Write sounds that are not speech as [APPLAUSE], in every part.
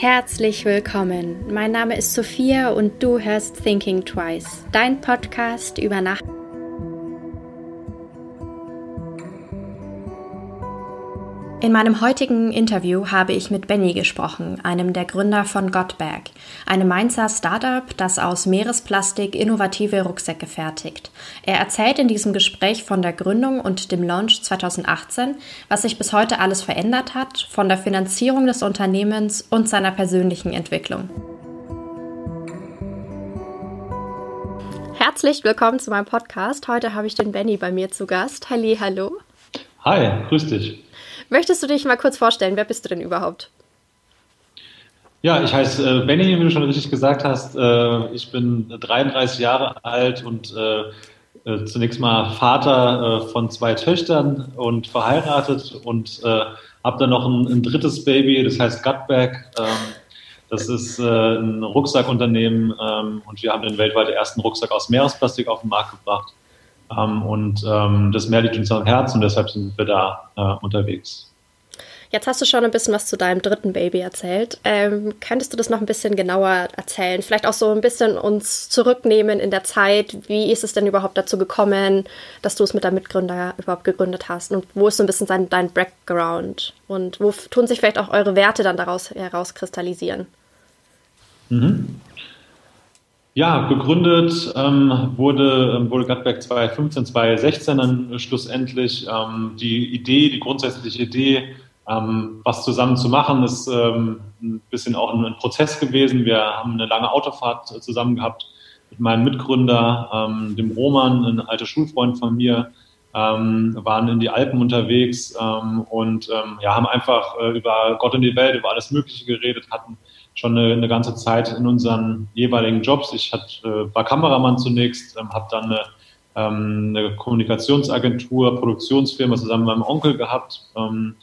Herzlich willkommen. Mein Name ist Sophia und du hörst Thinking Twice, dein Podcast über Nacht. In meinem heutigen Interview habe ich mit Benny gesprochen, einem der Gründer von Gotbag, einem Mainzer Startup, das aus Meeresplastik innovative Rucksäcke fertigt. Er erzählt in diesem Gespräch von der Gründung und dem Launch 2018, was sich bis heute alles verändert hat, von der Finanzierung des Unternehmens und seiner persönlichen Entwicklung. Herzlich willkommen zu meinem Podcast. Heute habe ich den Benny bei mir zu Gast. Halli, hallo. Hi, grüß dich. Möchtest du dich mal kurz vorstellen? Wer bist du denn überhaupt? Ja, ich heiße äh, Benny, wie du schon richtig gesagt hast. Äh, ich bin 33 Jahre alt und äh, äh, zunächst mal Vater äh, von zwei Töchtern und verheiratet und äh, habe dann noch ein, ein, drittes Baby, das heißt Gutback. Ähm, das ist ein Rucksackunternehmen ähm, und wir haben den weltweit ersten Rucksack aus Meeresplastik auf den Markt gebracht. Ähm, und ähm, das Meer liegt uns am Herzen und deshalb sind wir da äh, unterwegs. Jetzt hast du schon ein bisschen was zu deinem dritten Baby erzählt. Ähm, könntest du das noch ein bisschen genauer erzählen? Vielleicht auch so ein bisschen uns zurücknehmen in der Zeit. Wie ist es denn überhaupt dazu gekommen, dass du es mit deinem Mitgründer überhaupt gegründet hast? Und wo ist so ein bisschen dein, dein Background? Und wo tun sich vielleicht auch eure Werte dann daraus herauskristallisieren? Mhm. Ja, gegründet ähm, wurde, ähm, wurde Gutberg 2015, 2016 dann schlussendlich. Ähm, die Idee, die grundsätzliche Idee, ähm, was zusammen zu machen, ist ähm, ein bisschen auch ein, Prozess gewesen. Wir haben eine lange Autofahrt zusammen gehabt mit meinem Mitgründer, ähm, dem Roman, ein alter Schulfreund von mir, waren in die Alpen unterwegs und ja, haben einfach äh, über Gott und die Welt, über alles Mögliche geredet, hatten schon eine, eine ganze Zeit in unseren jeweiligen Jobs. Ich hat, äh, war Kameramann zunächst, ähm, habe dann eine, ähm, eine Kommunikationsagentur, Produktionsfirma zusammen mit meinem Onkel gehabt. Ähm,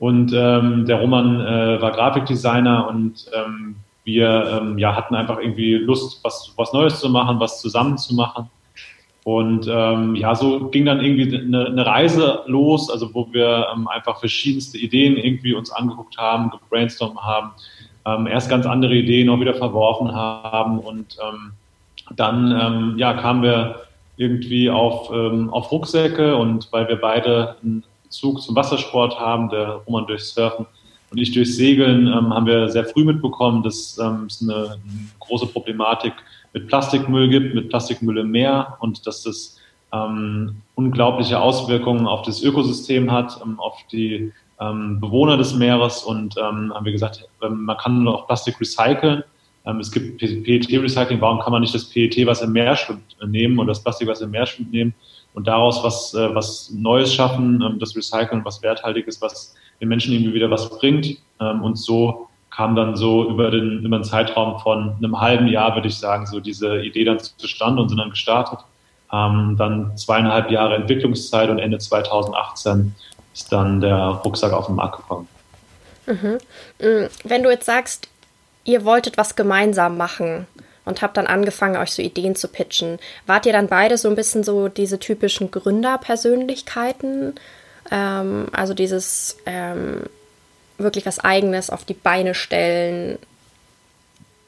und ähm, der Roman äh, war Grafikdesigner und ähm, wir ähm, ja, hatten einfach irgendwie Lust, was, was Neues zu machen, was zusammen zu machen. Und ähm, ja, so ging dann irgendwie eine, eine Reise los, also wo wir ähm, einfach verschiedenste Ideen irgendwie uns angeguckt haben, gebrainstormt haben, ähm, erst ganz andere Ideen auch wieder verworfen haben. Und ähm, dann ähm, ja, kamen wir irgendwie auf, ähm, auf Rucksäcke. Und weil wir beide einen Zug zum Wassersport haben, der Roman durchs Surfen und ich durchs Segeln, ähm, haben wir sehr früh mitbekommen, dass ähm, es eine, große Problematik mit Plastikmüll gibt, mit Plastikmüll im Meer und dass das unglaubliche Auswirkungen auf das Ökosystem hat, auf die ähm, Bewohner des Meeres und ähm, haben wir gesagt, ähm, man kann auch Plastik recyceln. Ähm, es gibt PET-Recycling, warum kann man nicht das PET, was im Meer schwimmt, nehmen und das Plastik, was im Meer schwimmt, nehmen und daraus was, äh, was Neues schaffen, ähm, das Recyceln, was Werthaltiges, was den Menschen irgendwie wieder was bringt. Und so kam dann so über den, über einen Zeitraum von einem halben Jahr, würde ich sagen, so diese Idee dann zustande und sind dann gestartet. Ähm, dann zweieinhalb Jahre Entwicklungszeit und Ende 2018 ist dann der Rucksack auf den Markt gekommen. Mhm. Mm, wenn du jetzt sagst, ihr wolltet was gemeinsam machen und habt dann angefangen, euch so Ideen zu pitchen, wart ihr dann beide so ein bisschen so diese typischen Gründerpersönlichkeiten? Ähm, also dieses ähm, wirklich was Eigenes auf die Beine stellen.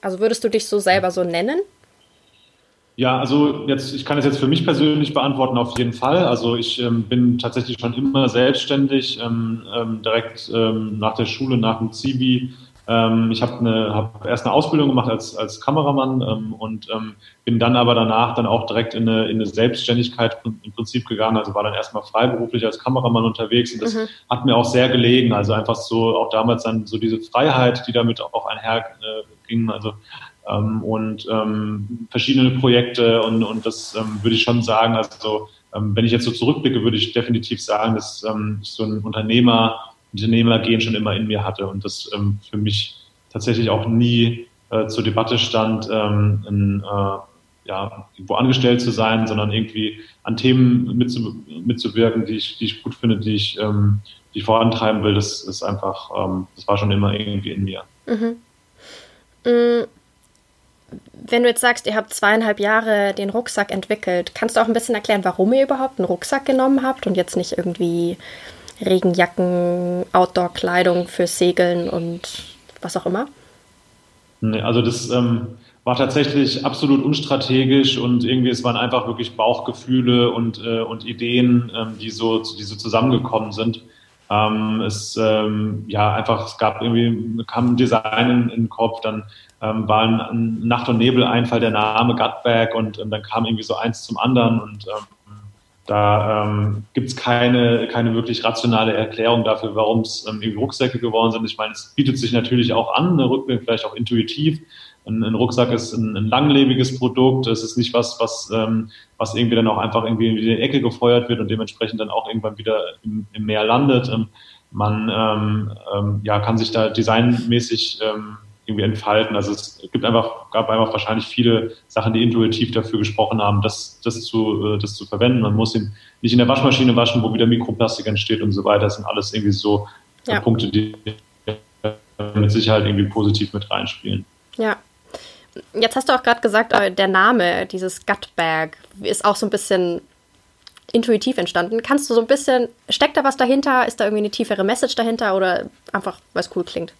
Also würdest du dich so selber so nennen? Ja, also jetzt, ich kann es jetzt für mich persönlich beantworten, auf jeden Fall. Also ich ähm, bin tatsächlich schon immer selbstständig, ähm, ähm, direkt ähm, nach der Schule, nach dem Zivi. Ähm, ich habe eine, hab erst eine Ausbildung gemacht als, als Kameramann ähm, und bin dann aber danach dann auch direkt in eine, in eine Selbstständigkeit im Prinzip gegangen. Also war dann erstmal freiberuflich als Kameramann unterwegs und das mhm. hat mir auch sehr gelegen. Also einfach so auch damals dann so diese Freiheit, die damit auch einherging. Äh, also ähm, und ähm, verschiedene Projekte und, und das ähm, würde ich schon sagen, also ähm, wenn ich jetzt so zurückblicke, würde ich definitiv sagen, dass ähm, ich so ein Unternehmer, Unternehmergehen schon immer in mir hatte und das ähm, für mich tatsächlich auch nie äh, zur Debatte stand, in, äh, ja, irgendwo angestellt zu sein, sondern irgendwie an Themen mitzu, mitzuwirken, die ich, die ich gut finde, die ich, ähm, die ich vorantreiben will. Das ist einfach, ähm, das war schon immer irgendwie in mir. Mhm. Wenn du jetzt sagst, ihr habt zweieinhalb Jahre den Rucksack entwickelt, kannst du auch ein bisschen erklären, warum ihr überhaupt einen Rucksack genommen habt und jetzt nicht irgendwie Regenjacken, Outdoor-Kleidung für Segeln und was auch immer? Also das ähm, war tatsächlich absolut unstrategisch und irgendwie es waren einfach wirklich Bauchgefühle und, äh, und Ideen, ähm, die so, die so zusammengekommen sind. Ähm, es ähm, ja einfach, es gab irgendwie, kam ein Design in, in den Kopf, dann ähm, war ein, ein Nacht- und Nebel-Einfall der Name und, und dann kam irgendwie so eins zum anderen und ähm, da ähm, gibt es keine, keine wirklich rationale Erklärung dafür, warum es ähm, irgendwie Rucksäcke geworden sind. Ich meine, es bietet sich natürlich auch an, eine Rückblick vielleicht auch intuitiv. Ein, ein Rucksack ist ein, ein, langlebiges Produkt. Es ist nicht was, was, ähm, was irgendwie dann auch einfach irgendwie in die Ecke gefeuert wird und dementsprechend dann auch irgendwann wieder im, im Meer landet. Ähm, man ähm, ähm, ja, kann sich da designmäßig ähm, irgendwie entfalten. Also es gibt einfach, gab einfach wahrscheinlich viele Sachen, die intuitiv dafür gesprochen haben, das, das, zu, äh, das zu verwenden. Man muss ihn nicht in der Waschmaschine waschen, wo wieder Mikroplastik entsteht und so weiter. Das sind alles irgendwie so ja. Punkte, die mit Sicherheit irgendwie positiv mit reinspielen. Jetzt hast du auch gerade gesagt, äh, der Name, dieses Gutbag, ist auch so ein bisschen intuitiv entstanden. Kannst du so ein bisschen, steckt da was dahinter? Ist da irgendwie eine tiefere Message dahinter oder einfach, weil es cool klingt?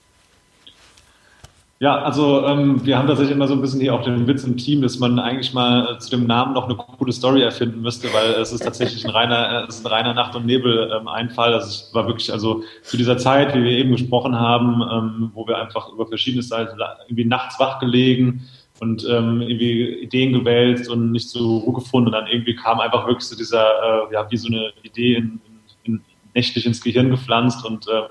Ja, also ähm, wir haben tatsächlich immer so ein bisschen hier auch den Witz im Team, dass man eigentlich mal äh, zu dem Namen noch eine coole Story erfinden müsste, weil es ist tatsächlich ein reiner, äh, es ist ein reiner Nacht- und Nebel-Einfall. Ähm, also es war wirklich, also zu dieser Zeit, wie wir eben gesprochen haben, ähm, wo wir einfach über verschiedene Seiten irgendwie nachts wach gelegen und ähm, irgendwie Ideen gewälzt und nicht so Ruhe gefunden und dann irgendwie kam einfach wirklich so dieser, äh, ja, wie so eine Idee in, in, in nächtlich ins Gehirn gepflanzt und äh,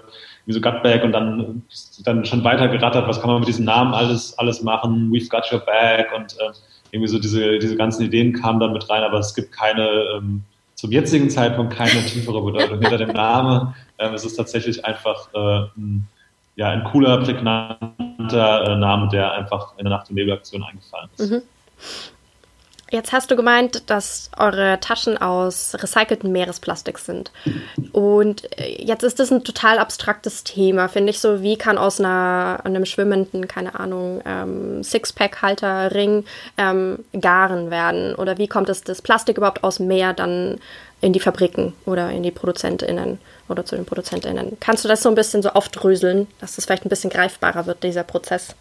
wie so Gutbag und dann, dann schon weiter gerattert, was kann man mit diesem Namen alles, alles machen, we've got your bag und äh, irgendwie so diese, diese ganzen Ideen kamen dann mit rein, aber es gibt keine, ähm, zum jetzigen Zeitpunkt keine tiefere Bedeutung hinter dem [LAUGHS] Namen. Ähm, es ist tatsächlich einfach äh, ein, ja, ein cooler, prägnanter äh, Name, der einfach in der Nacht- und Nebelaktion eingefallen ist. Mhm. Jetzt hast du gemeint, dass eure Taschen aus recyceltem Meeresplastik sind. Und äh, jetzt ist das ein total abstraktes Thema, finde ich. So, wie kann aus einer, einem schwimmenden, keine Ahnung, ähm, Sixpack-Halterring ähm, Garen werden? Oder wie kommt es das Plastik überhaupt aus dem Meer dann in die Fabriken oder in die ProduzentInnen oder zu den ProduzentInnen? Kannst du das so ein bisschen so aufdröseln, dass das vielleicht ein bisschen greifbarer wird, dieser Prozess?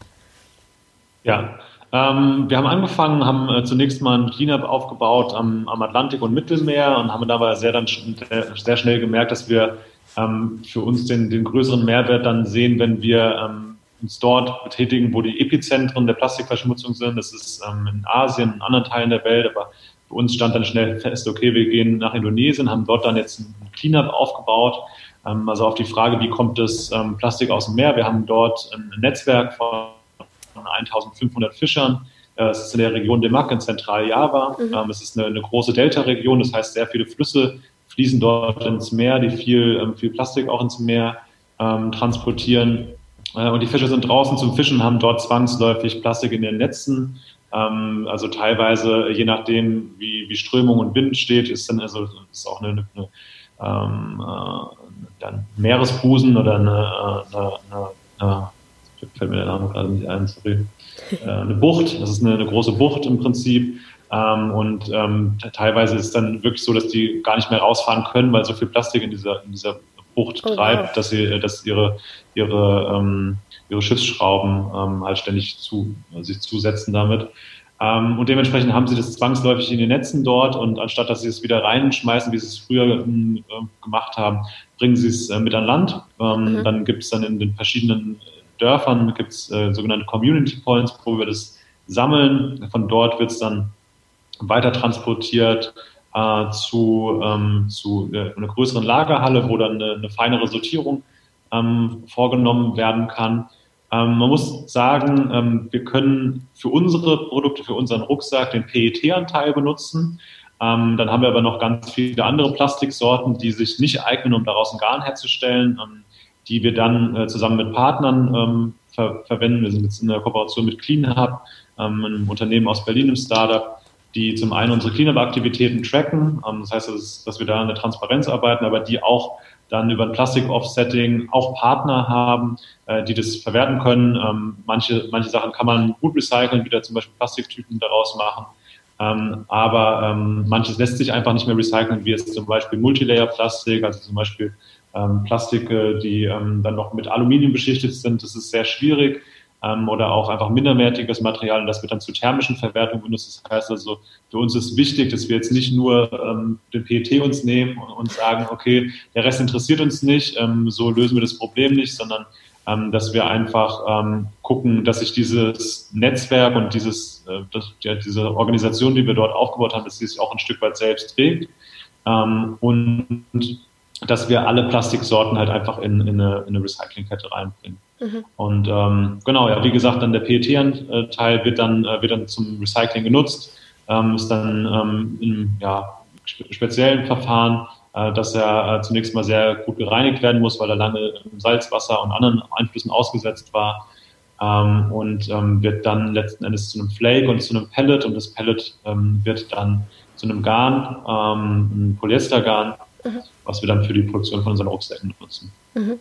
Ja, ähm, wir haben angefangen, haben äh, zunächst mal ein Cleanup aufgebaut am, am, Atlantik und Mittelmeer und haben dabei sehr, dann, sehr schnell gemerkt, dass wir ähm, für uns den, den, größeren Mehrwert dann sehen, wenn wir ähm, uns dort betätigen, wo die Epizentren der Plastikverschmutzung sind. Das ist ähm, in Asien, in anderen Teilen der Welt, aber für uns stand dann schnell fest, okay, wir gehen nach Indonesien, haben dort dann jetzt ein Cleanup aufgebaut. Ähm, also auf die Frage, wie kommt das ähm, Plastik aus dem Meer? Wir haben dort ein Netzwerk von 1500 Fischern. Äh, es ist in der Region Demak in Zentraljava. Mhm. Ähm, es ist eine, eine große Delta-Region, das heißt, sehr viele Flüsse fließen dort ins Meer, die viel, ähm, viel Plastik auch ins Meer ähm, transportieren. Äh, und die Fische sind draußen zum Fischen, haben dort zwangsläufig Plastik in den Netzen. Ähm, also teilweise, je nachdem, wie, wie Strömung und Wind steht, ist dann also ist auch eine, eine, ähm, äh, ein Meeresbusen oder eine, eine, eine fällt mir der Name gerade nicht ein, sorry, [LAUGHS] äh, eine Bucht, das ist eine, eine große Bucht im Prinzip. Ähm, und ähm, teilweise ist es dann wirklich so, dass die gar nicht mehr rausfahren können, weil so viel Plastik in dieser, in dieser Bucht oh, treibt, wow. dass sie, dass ihre, ihre, ähm, ihre Schiffsschrauben ähm, halt ständig zu, äh, sich zusetzen damit. Ähm, und dementsprechend haben sie das zwangsläufig in den Netzen dort und anstatt dass sie es wieder reinschmeißen, wie sie es früher äh, gemacht haben, bringen sie es äh, mit an Land. Ähm, mhm. Dann gibt es dann in den verschiedenen Dörfern gibt es äh, sogenannte Community Points, wo wir das sammeln. Von dort wird es dann weiter transportiert äh, zu, ähm, zu äh, einer größeren Lagerhalle, wo dann eine, eine feinere Sortierung ähm, vorgenommen werden kann. Ähm, man muss sagen, ähm, wir können für unsere Produkte, für unseren Rucksack den PET-Anteil benutzen. Ähm, dann haben wir aber noch ganz viele andere Plastiksorten, die sich nicht eignen, um daraus ein Garn herzustellen. Ähm, die wir dann äh, zusammen mit Partnern ähm, ver verwenden. Wir sind jetzt in der Kooperation mit CleanHub, ähm, einem Unternehmen aus Berlin, im Startup, die zum einen unsere Cleanup-Aktivitäten tracken. Ähm, das heißt, dass, dass wir da eine Transparenz arbeiten, aber die auch dann über ein Plastik-Offsetting auch Partner haben, äh, die das verwerten können. Ähm, manche, manche Sachen kann man gut recyceln, wieder zum Beispiel Plastiktüten daraus machen. Ähm, aber ähm, manches lässt sich einfach nicht mehr recyceln, wie es zum Beispiel Multilayer-Plastik, also zum Beispiel ähm, Plastike, die ähm, dann noch mit Aluminium beschichtet sind. Das ist sehr schwierig. Ähm, oder auch einfach minderwertiges Material und das wird dann zu thermischen Verwertungen benutzt. Das heißt also, für uns ist wichtig, dass wir jetzt nicht nur ähm, den PET uns nehmen und, und, sagen, okay, der Rest interessiert uns nicht, ähm, so lösen wir das Problem nicht, sondern ähm, dass wir einfach ähm, gucken, dass sich dieses Netzwerk und dieses, äh, das, ja, diese Organisation, die wir dort aufgebaut haben, dass sie sich auch ein Stück weit selbst trägt. Ähm, und dass wir alle Plastiksorten halt einfach in, in, eine, in eine Recyclingkette reinbringen. Mhm. Und ähm, genau, ja, wie gesagt, dann der PET-Teil wird dann, äh, wird dann zum Recycling genutzt, ähm, ist dann ähm, in ja, speziellen Verfahren, äh, dass er äh, zunächst mal sehr gut gereinigt werden muss, weil er lange im Salzwasser und anderen Einflüssen ausgesetzt war. Ähm, und ähm, wird dann letzten Endes zu einem Flake und zu einem Pellet und das Pellet ähm, wird dann zu einem Garn, ähm, ein Polyestergarn, mhm. was wir dann für die Produktion von unseren Rucksäcken nutzen. Mhm.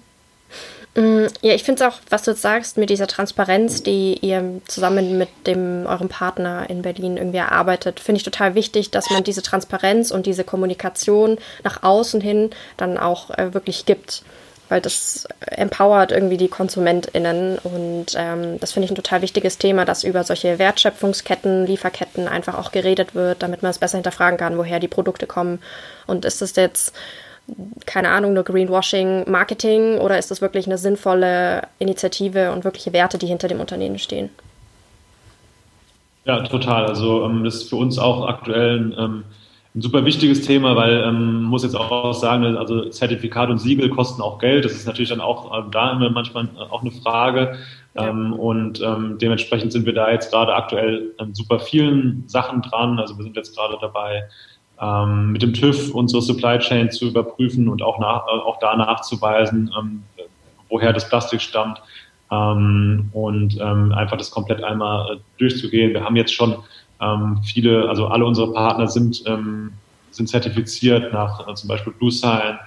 Ja, ich finde es auch, was du jetzt sagst, mit dieser Transparenz, die ihr zusammen mit dem eurem Partner in Berlin irgendwie erarbeitet, finde ich total wichtig, dass man diese Transparenz und diese Kommunikation nach außen hin dann auch äh, wirklich gibt. Weil das empowert irgendwie die KonsumentInnen und ähm, das finde ich ein total wichtiges Thema, dass über solche Wertschöpfungsketten, Lieferketten einfach auch geredet wird, damit man es besser hinterfragen kann, woher die Produkte kommen. Und ist es jetzt keine Ahnung, nur Greenwashing, Marketing oder ist das wirklich eine sinnvolle Initiative und wirkliche Werte, die hinter dem Unternehmen stehen? Ja, total. Also ähm, das ist für uns auch aktuell ein, ähm, ein super wichtiges Thema, weil ähm, muss jetzt auch sagen, also Zertifikat und Siegel kosten auch Geld. Das ist natürlich dann auch ähm, da immer manchmal äh, auch eine Frage. Ähm, und ähm, dementsprechend sind wir da jetzt gerade aktuell an super vielen Sachen dran. Also wir sind jetzt gerade dabei, ähm, mit dem TÜV unsere Supply Chain zu überprüfen und auch, nach, äh, auch da nachzuweisen, ähm, woher das Plastik stammt ähm, und ähm, einfach das komplett einmal äh, durchzugehen. Wir haben jetzt schon ähm, viele, also alle unsere Partner sind, ähm, sind zertifiziert nach äh, zum Beispiel BlueSign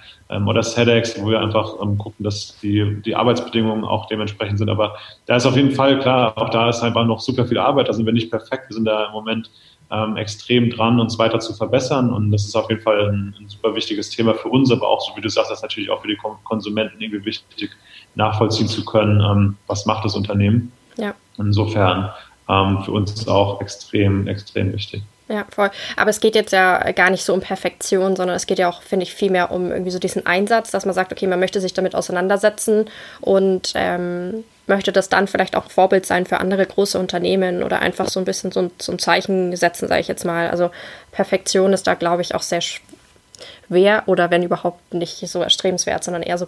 oder SEDEX, wo wir einfach gucken, dass die, die Arbeitsbedingungen auch dementsprechend sind. Aber da ist auf jeden Fall klar, auch da ist einfach noch super viel Arbeit. Da sind wir nicht perfekt. Wir sind da im Moment ähm, extrem dran, uns weiter zu verbessern. Und das ist auf jeden Fall ein, ein, super wichtiges Thema für uns, aber auch, so wie du sagst, das ist natürlich auch für die Konsumenten irgendwie wichtig, nachvollziehen zu können, ähm, was macht das Unternehmen. Ja. Insofern ähm, für uns ist auch extrem, extrem wichtig. Ja, voll. Aber es geht jetzt ja gar nicht so um Perfektion, sondern es geht ja auch, finde ich, viel mehr um irgendwie so diesen Einsatz, dass man sagt, okay, man möchte sich damit auseinandersetzen und ähm, möchte das dann vielleicht auch Vorbild sein für andere große Unternehmen oder einfach so ein bisschen so ein, so ein Zeichen setzen, sage ich jetzt mal. Also Perfektion ist da, glaube ich, auch sehr schwer oder wenn überhaupt nicht so erstrebenswert, sondern eher so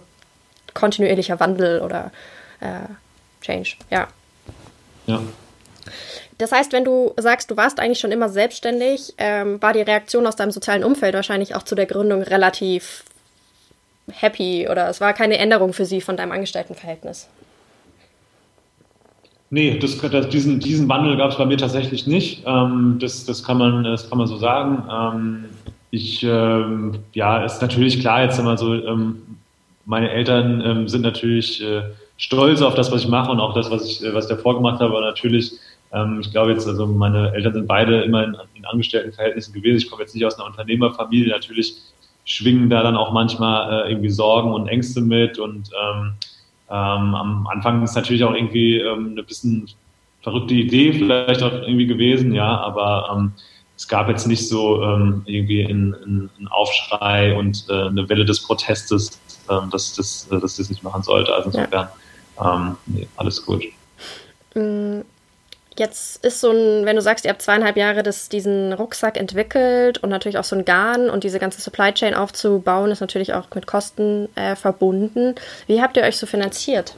kontinuierlicher Wandel oder äh, Change. Ja. Ja. Das heißt, wenn du sagst, du warst eigentlich schon immer selbstständig, ähm, war die Reaktion aus deinem sozialen Umfeld wahrscheinlich auch zu der Gründung relativ happy oder es war keine Änderung für sie von deinem Angestelltenverhältnis? Nee, das, das, diesen, diesen Wandel gab es bei mir tatsächlich nicht. Ähm, das, das, kann man, das kann man so sagen. Ähm, ich, ähm, ja, ist natürlich klar, jetzt immer so, ähm, meine Eltern ähm, sind natürlich äh, stolz auf das, was ich mache und auch das, was ich, äh, was ich davor gemacht habe, aber natürlich ähm, ich glaube jetzt, also meine Eltern sind beide immer in, in Angestelltenverhältnissen gewesen. Ich komme jetzt nicht aus einer Unternehmerfamilie. Natürlich schwingen da dann auch manchmal äh, irgendwie Sorgen und Ängste mit und ähm, ähm, am Anfang ist natürlich auch irgendwie ähm, eine bisschen verrückte Idee vielleicht auch irgendwie gewesen, ja, aber ähm, es gab jetzt nicht so ähm, irgendwie einen Aufschrei und äh, eine Welle des Protestes, ähm, dass, das, äh, dass das nicht machen sollte. Also insofern, ja. ähm, nee, alles gut. Jetzt ist so ein, wenn du sagst, ihr habt zweieinhalb Jahre das, diesen Rucksack entwickelt und natürlich auch so ein Garn und diese ganze Supply Chain aufzubauen, ist natürlich auch mit Kosten äh, verbunden. Wie habt ihr euch so finanziert?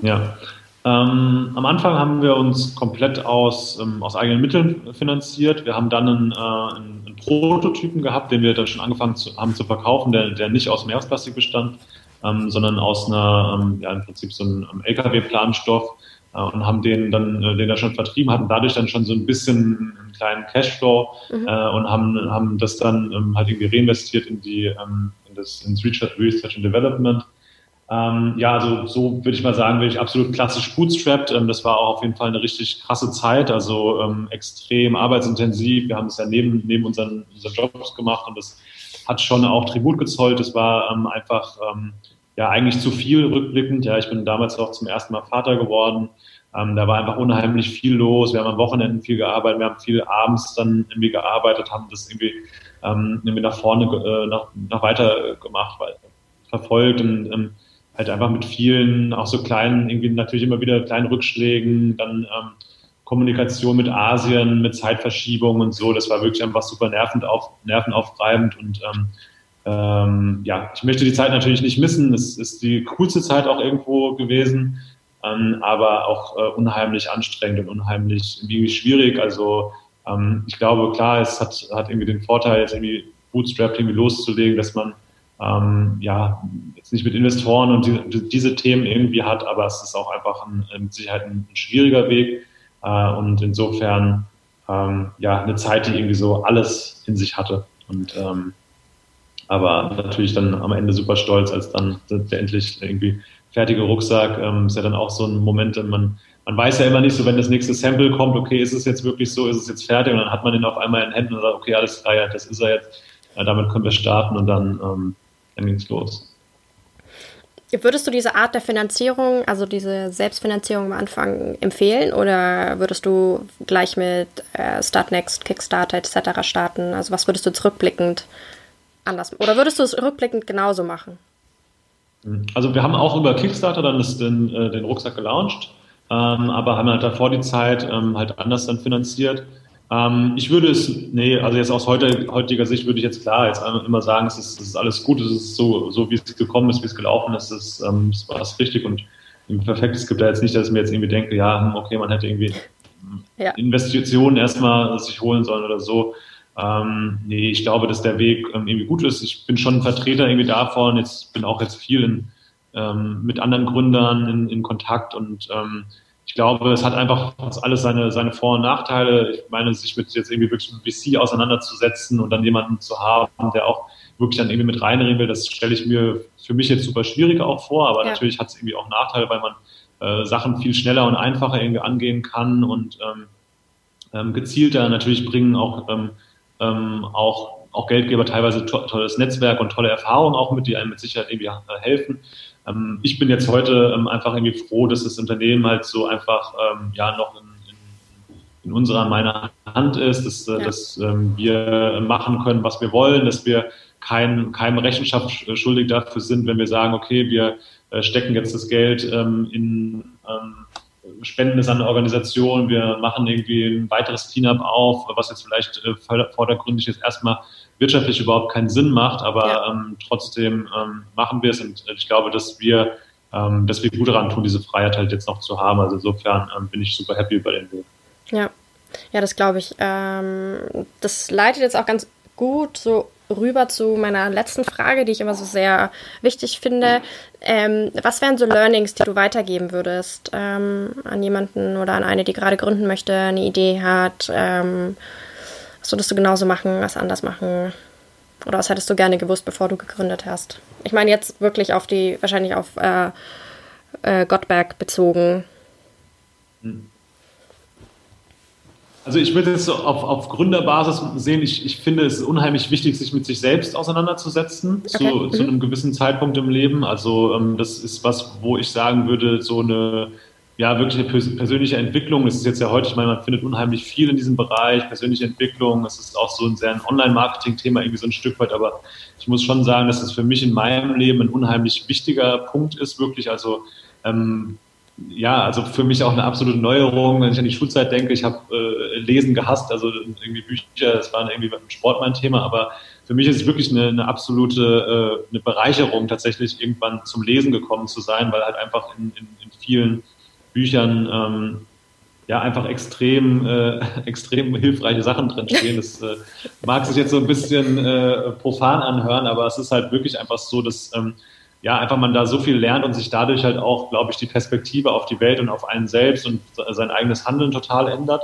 Ja, ähm, am Anfang haben wir uns komplett aus, ähm, aus eigenen Mitteln finanziert. Wir haben dann einen, äh, einen, Prototypen gehabt, den wir dann schon angefangen zu, haben zu verkaufen, der, der nicht aus Meeresplastik bestand, ähm, sondern aus einer, ähm, ja, im Prinzip so einem LKW-Planstoff und haben den dann, äh, den da schon vertrieben, hatten dadurch dann schon so ein bisschen einen kleinen Cashflow mhm. äh, und haben, haben das dann ähm, halt irgendwie reinvestiert in die, ähm, in das, ins Research and Development. Ähm, ja, also so würde ich mal sagen, bin ich absolut klassisch bootstrapped. Ähm, das war auch auf jeden Fall eine richtig krasse Zeit, also ähm, extrem arbeitsintensiv. Wir haben es ja neben, neben unseren, unseren Jobs gemacht und das hat schon auch Tribut gezollt. Das war ähm, einfach ja eigentlich zu viel rückblickend. Ja, ich bin damals auch zum ersten Mal Vater geworden. Ähm, da war einfach unheimlich viel los. Wir haben am Wochenende viel gearbeitet, wir haben viel abends dann irgendwie gearbeitet, haben das irgendwie, ähm, irgendwie nach vorne, äh, nach, nach weiter gemacht, weil, verfolgt und ähm, halt einfach mit vielen, auch so kleinen, irgendwie natürlich immer wieder kleinen Rückschlägen, dann ähm, Kommunikation mit Asien, mit Zeitverschiebung und so. Das war wirklich einfach super nervend auf, nervenaufreibend und ähm, ähm, ja, ich möchte die Zeit natürlich nicht missen. Es ist die coolste Zeit auch irgendwo gewesen, ähm, aber auch äh, unheimlich anstrengend und unheimlich schwierig. Also ähm, ich glaube, klar, es hat, hat irgendwie den Vorteil, jetzt irgendwie Bootstrap irgendwie loszulegen, dass man ähm, ja jetzt nicht mit Investoren und die, diese Themen irgendwie hat, aber es ist auch einfach ein, mit Sicherheit ein, ein schwieriger Weg äh, und insofern ähm, ja eine Zeit, die irgendwie so alles in sich hatte und ähm, aber natürlich dann am Ende super stolz, als dann der endlich irgendwie fertige Rucksack ähm, ist ja dann auch so ein Moment, man man weiß ja immer nicht so, wenn das nächste Sample kommt, okay, ist es jetzt wirklich so, ist es jetzt fertig und dann hat man den auf einmal in Händen und sagt, okay, alles klar, ja, das ist er jetzt, ja, damit können wir starten und dann, ähm, dann ging es los. Würdest du diese Art der Finanzierung, also diese Selbstfinanzierung am Anfang empfehlen oder würdest du gleich mit äh, Startnext, Kickstarter etc. starten? Also was würdest du zurückblickend anders oder würdest du es rückblickend genauso machen? Also wir haben auch über Kickstarter dann das, den, äh, den Rucksack gelauncht, ähm, aber haben halt davor die Zeit ähm, halt anders dann finanziert. Ähm, ich würde es, nee, also jetzt aus heute, heutiger Sicht würde ich jetzt klar jetzt immer sagen, es ist, es ist alles gut, es ist so, so wie es gekommen ist, wie es gelaufen ist, es, ähm, es war es richtig und perfekt. Es gibt ja jetzt nicht, dass ich mir jetzt irgendwie denke, ja, hm, okay, man hätte irgendwie ja. Investitionen erstmal sich holen sollen oder so. Ähm, nee, ich glaube, dass der Weg ähm, irgendwie gut ist. Ich bin schon ein Vertreter irgendwie davon. Jetzt bin auch jetzt viel in, ähm, mit anderen Gründern in, in Kontakt und ähm, ich glaube, es hat einfach alles seine, seine Vor- und Nachteile. Ich meine, sich mit jetzt irgendwie wirklich mit VC auseinanderzusetzen und dann jemanden zu haben, der auch wirklich dann irgendwie mit reinreden will, das stelle ich mir für mich jetzt super schwierig auch vor, aber ja. natürlich hat es irgendwie auch Nachteile, weil man äh, Sachen viel schneller und einfacher irgendwie angehen kann und ähm, ähm, gezielter natürlich bringen auch, ähm, ähm, auch, auch Geldgeber teilweise to tolles Netzwerk und tolle Erfahrungen auch mit, die einem mit Sicherheit irgendwie äh, helfen. Ähm, ich bin jetzt heute ähm, einfach irgendwie froh, dass das Unternehmen halt so einfach ähm, ja noch in, in, in unserer, meiner Hand ist, dass, äh, ja. dass ähm, wir machen können, was wir wollen, dass wir kein, keinem Rechenschaft schuldig dafür sind, wenn wir sagen, okay, wir äh, stecken jetzt das Geld ähm, in spenden es an eine Organisation, wir machen irgendwie ein weiteres Cleanup auf, was jetzt vielleicht äh, vordergründig jetzt erstmal wirtschaftlich überhaupt keinen Sinn macht, aber ja. ähm, trotzdem ähm, machen wir es und ich glaube, dass wir, ähm, dass wir gut daran tun, diese Freiheit halt jetzt noch zu haben. Also insofern ähm, bin ich super happy über den Weg. Ja, ja, das glaube ich. Ähm, das leitet jetzt auch ganz gut so rüber zu meiner letzten Frage, die ich immer so sehr wichtig finde. Ähm, was wären so Learnings, die du weitergeben würdest ähm, an jemanden oder an eine, die gerade gründen möchte, eine Idee hat? Ähm, was würdest du genauso machen, was anders machen? Oder was hättest du gerne gewusst, bevor du gegründet hast? Ich meine jetzt wirklich auf die, wahrscheinlich auf äh, äh, Gottberg bezogen. Hm. Also ich würde jetzt auf, auf Gründerbasis sehen, ich, ich finde es unheimlich wichtig, sich mit sich selbst auseinanderzusetzen okay. zu, mhm. zu einem gewissen Zeitpunkt im Leben. Also ähm, das ist was, wo ich sagen würde, so eine ja, wirklich eine persönliche Entwicklung. Es ist jetzt ja heute, ich meine, man findet unheimlich viel in diesem Bereich, persönliche Entwicklung. Es ist auch so ein sehr ein Online-Marketing-Thema irgendwie so ein Stück weit, aber ich muss schon sagen, dass es für mich in meinem Leben ein unheimlich wichtiger Punkt ist, wirklich. Also, ähm, ja, also für mich auch eine absolute Neuerung, wenn ich an die Schulzeit denke. Ich habe äh, Lesen gehasst, also irgendwie Bücher, das war irgendwie beim Sport mein Thema, aber für mich ist es wirklich eine, eine absolute äh, eine Bereicherung, tatsächlich irgendwann zum Lesen gekommen zu sein, weil halt einfach in, in, in vielen Büchern ähm, ja einfach extrem, äh, [LAUGHS] extrem hilfreiche Sachen drinstehen. Das äh, mag sich jetzt so ein bisschen äh, profan anhören, aber es ist halt wirklich einfach so, dass ähm, ja einfach man da so viel lernt und sich dadurch halt auch, glaube ich, die Perspektive auf die Welt und auf einen selbst und sein eigenes Handeln total ändert.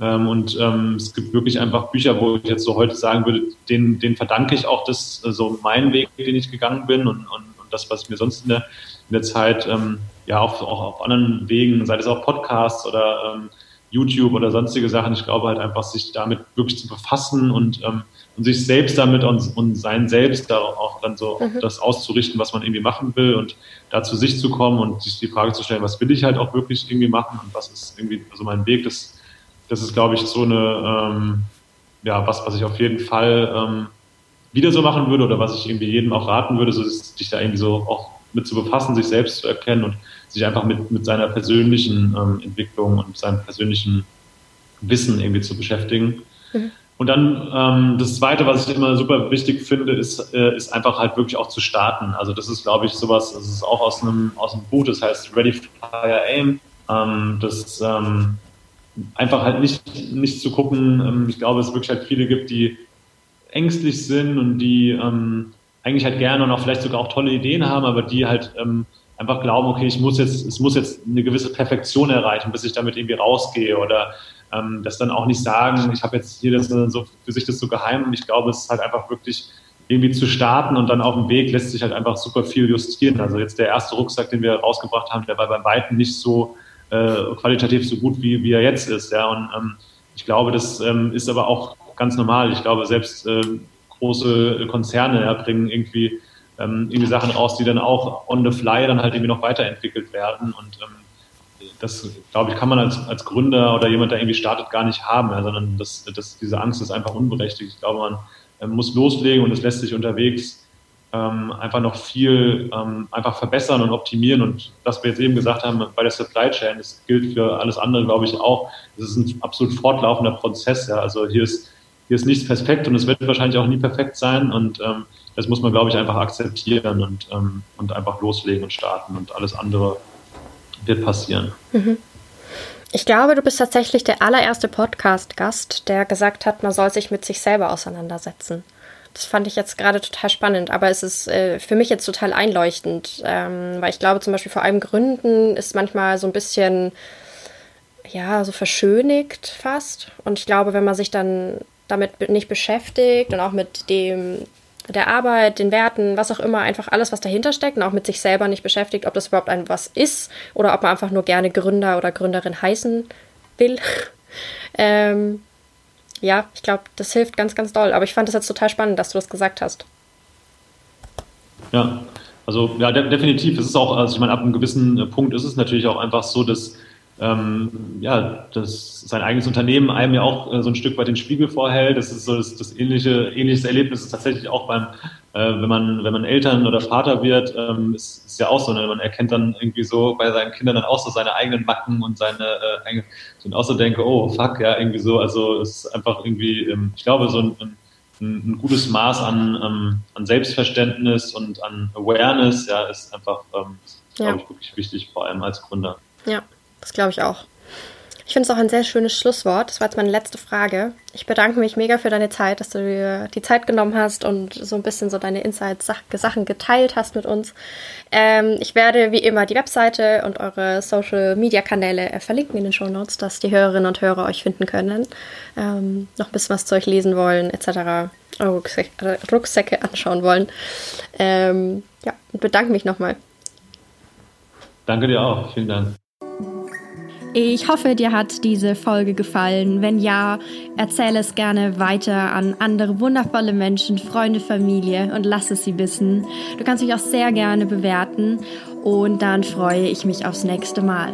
Ähm, und ähm, es gibt wirklich einfach Bücher, wo ich jetzt so heute sagen würde, denen, denen verdanke ich auch das, so also meinen Weg, den ich gegangen bin und, und, und das, was mir sonst in der, in der Zeit ähm, ja auch, auch auf anderen Wegen, sei es auch Podcasts oder ähm, YouTube oder sonstige Sachen. Ich glaube halt einfach, sich damit wirklich zu befassen und, ähm, und sich selbst damit und, und sein Selbst da auch dann so mhm. das auszurichten, was man irgendwie machen will und da zu sich zu kommen und sich die Frage zu stellen, was will ich halt auch wirklich irgendwie machen und was ist irgendwie so mein Weg. Das, das ist, glaube ich, so eine, ähm, ja, was, was ich auf jeden Fall ähm, wieder so machen würde oder was ich irgendwie jedem auch raten würde, so ist, sich da irgendwie so auch mit zu befassen, sich selbst zu erkennen und sich einfach mit, mit seiner persönlichen ähm, Entwicklung und seinem persönlichen Wissen irgendwie zu beschäftigen. Mhm. Und dann ähm, das Zweite, was ich immer super wichtig finde, ist, äh, ist einfach halt wirklich auch zu starten. Also das ist, glaube ich, sowas, das ist auch aus einem, aus einem Buch, das heißt Ready, Fire, Aim. Ähm, das ähm, einfach halt nicht, nicht zu gucken. Ähm, ich glaube, es wirklich halt viele gibt, die ängstlich sind und die ähm, eigentlich halt gerne und auch vielleicht sogar auch tolle Ideen haben, aber die halt ähm, einfach glauben, okay, ich muss jetzt, es muss jetzt eine gewisse Perfektion erreichen, bis ich damit irgendwie rausgehe oder ähm, das dann auch nicht sagen, ich habe jetzt hier das so für sich das so geheim ich glaube, es ist halt einfach wirklich irgendwie zu starten und dann auf dem Weg lässt sich halt einfach super viel justieren. Also jetzt der erste Rucksack, den wir rausgebracht haben, der war beim Weitem nicht so äh, qualitativ so gut, wie, wie er jetzt ist. Ja, und ähm, ich glaube, das ähm, ist aber auch ganz normal. Ich glaube, selbst äh, große Konzerne ja, bringen irgendwie, ähm, irgendwie Sachen raus, die dann auch on the fly dann halt irgendwie noch weiterentwickelt werden. Und ähm, das, glaube ich, kann man als, als Gründer oder jemand, der irgendwie startet, gar nicht haben, ja, sondern das, das, diese Angst ist einfach unberechtigt. Ich glaube, man muss loslegen und es lässt sich unterwegs ähm, einfach noch viel ähm, einfach verbessern und optimieren. Und was wir jetzt eben gesagt haben bei der Supply Chain, das gilt für alles andere, glaube ich, auch. Das ist ein absolut fortlaufender Prozess. Ja. Also hier ist hier ist nichts perfekt und es wird wahrscheinlich auch nie perfekt sein und ähm, das muss man, glaube ich, einfach akzeptieren und, ähm, und einfach loslegen und starten und alles andere wird passieren. Mhm. Ich glaube, du bist tatsächlich der allererste Podcast-Gast, der gesagt hat, man soll sich mit sich selber auseinandersetzen. Das fand ich jetzt gerade total spannend, aber es ist äh, für mich jetzt total einleuchtend, ähm, weil ich glaube zum Beispiel vor allem Gründen ist manchmal so ein bisschen, ja, so verschönigt fast. Und ich glaube, wenn man sich dann damit nicht beschäftigt und auch mit dem der Arbeit, den Werten, was auch immer, einfach alles, was dahinter steckt und auch mit sich selber nicht beschäftigt, ob das überhaupt ein was ist oder ob man einfach nur gerne Gründer oder Gründerin heißen will. [LAUGHS] ähm, ja, ich glaube, das hilft ganz, ganz doll. Aber ich fand es jetzt total spannend, dass du das gesagt hast. Ja, also ja, de definitiv. Es ist auch, also ich meine, ab einem gewissen Punkt ist es natürlich auch einfach so, dass ähm, ja, dass sein eigenes Unternehmen einem ja auch äh, so ein Stück weit den Spiegel vorhält. Das ist so das, das ähnliche, ähnliches Erlebnis ist tatsächlich auch beim, äh, wenn man, wenn man Eltern oder Vater wird, ähm, ist, ist ja auch so, ne? man erkennt dann irgendwie so bei seinen Kindern dann auch so seine eigenen Macken und seine, äh, eigene, und auch so denke, oh fuck, ja, irgendwie so, also es ist einfach irgendwie, ähm, ich glaube, so ein, ein ein, gutes Maß an, ähm, an Selbstverständnis und an Awareness, ja, ist einfach, ähm, ja. glaube ich, wirklich wichtig, vor allem als Gründer. Ja, das glaube ich auch. Ich finde es auch ein sehr schönes Schlusswort. Das war jetzt meine letzte Frage. Ich bedanke mich mega für deine Zeit, dass du dir die Zeit genommen hast und so ein bisschen so deine Insights-Sachen geteilt hast mit uns. Ähm, ich werde wie immer die Webseite und eure Social-Media-Kanäle verlinken in den Show Notes, dass die Hörerinnen und Hörer euch finden können. Ähm, noch ein bisschen was zu euch lesen wollen, etc. Eure Rucksäcke, Rucksäcke anschauen wollen. Ähm, ja, und bedanke mich nochmal. Danke dir auch. Vielen Dank. Ich hoffe, dir hat diese Folge gefallen. Wenn ja, erzähle es gerne weiter an andere wundervolle Menschen, Freunde, Familie und lass es sie wissen. Du kannst mich auch sehr gerne bewerten und dann freue ich mich aufs nächste Mal.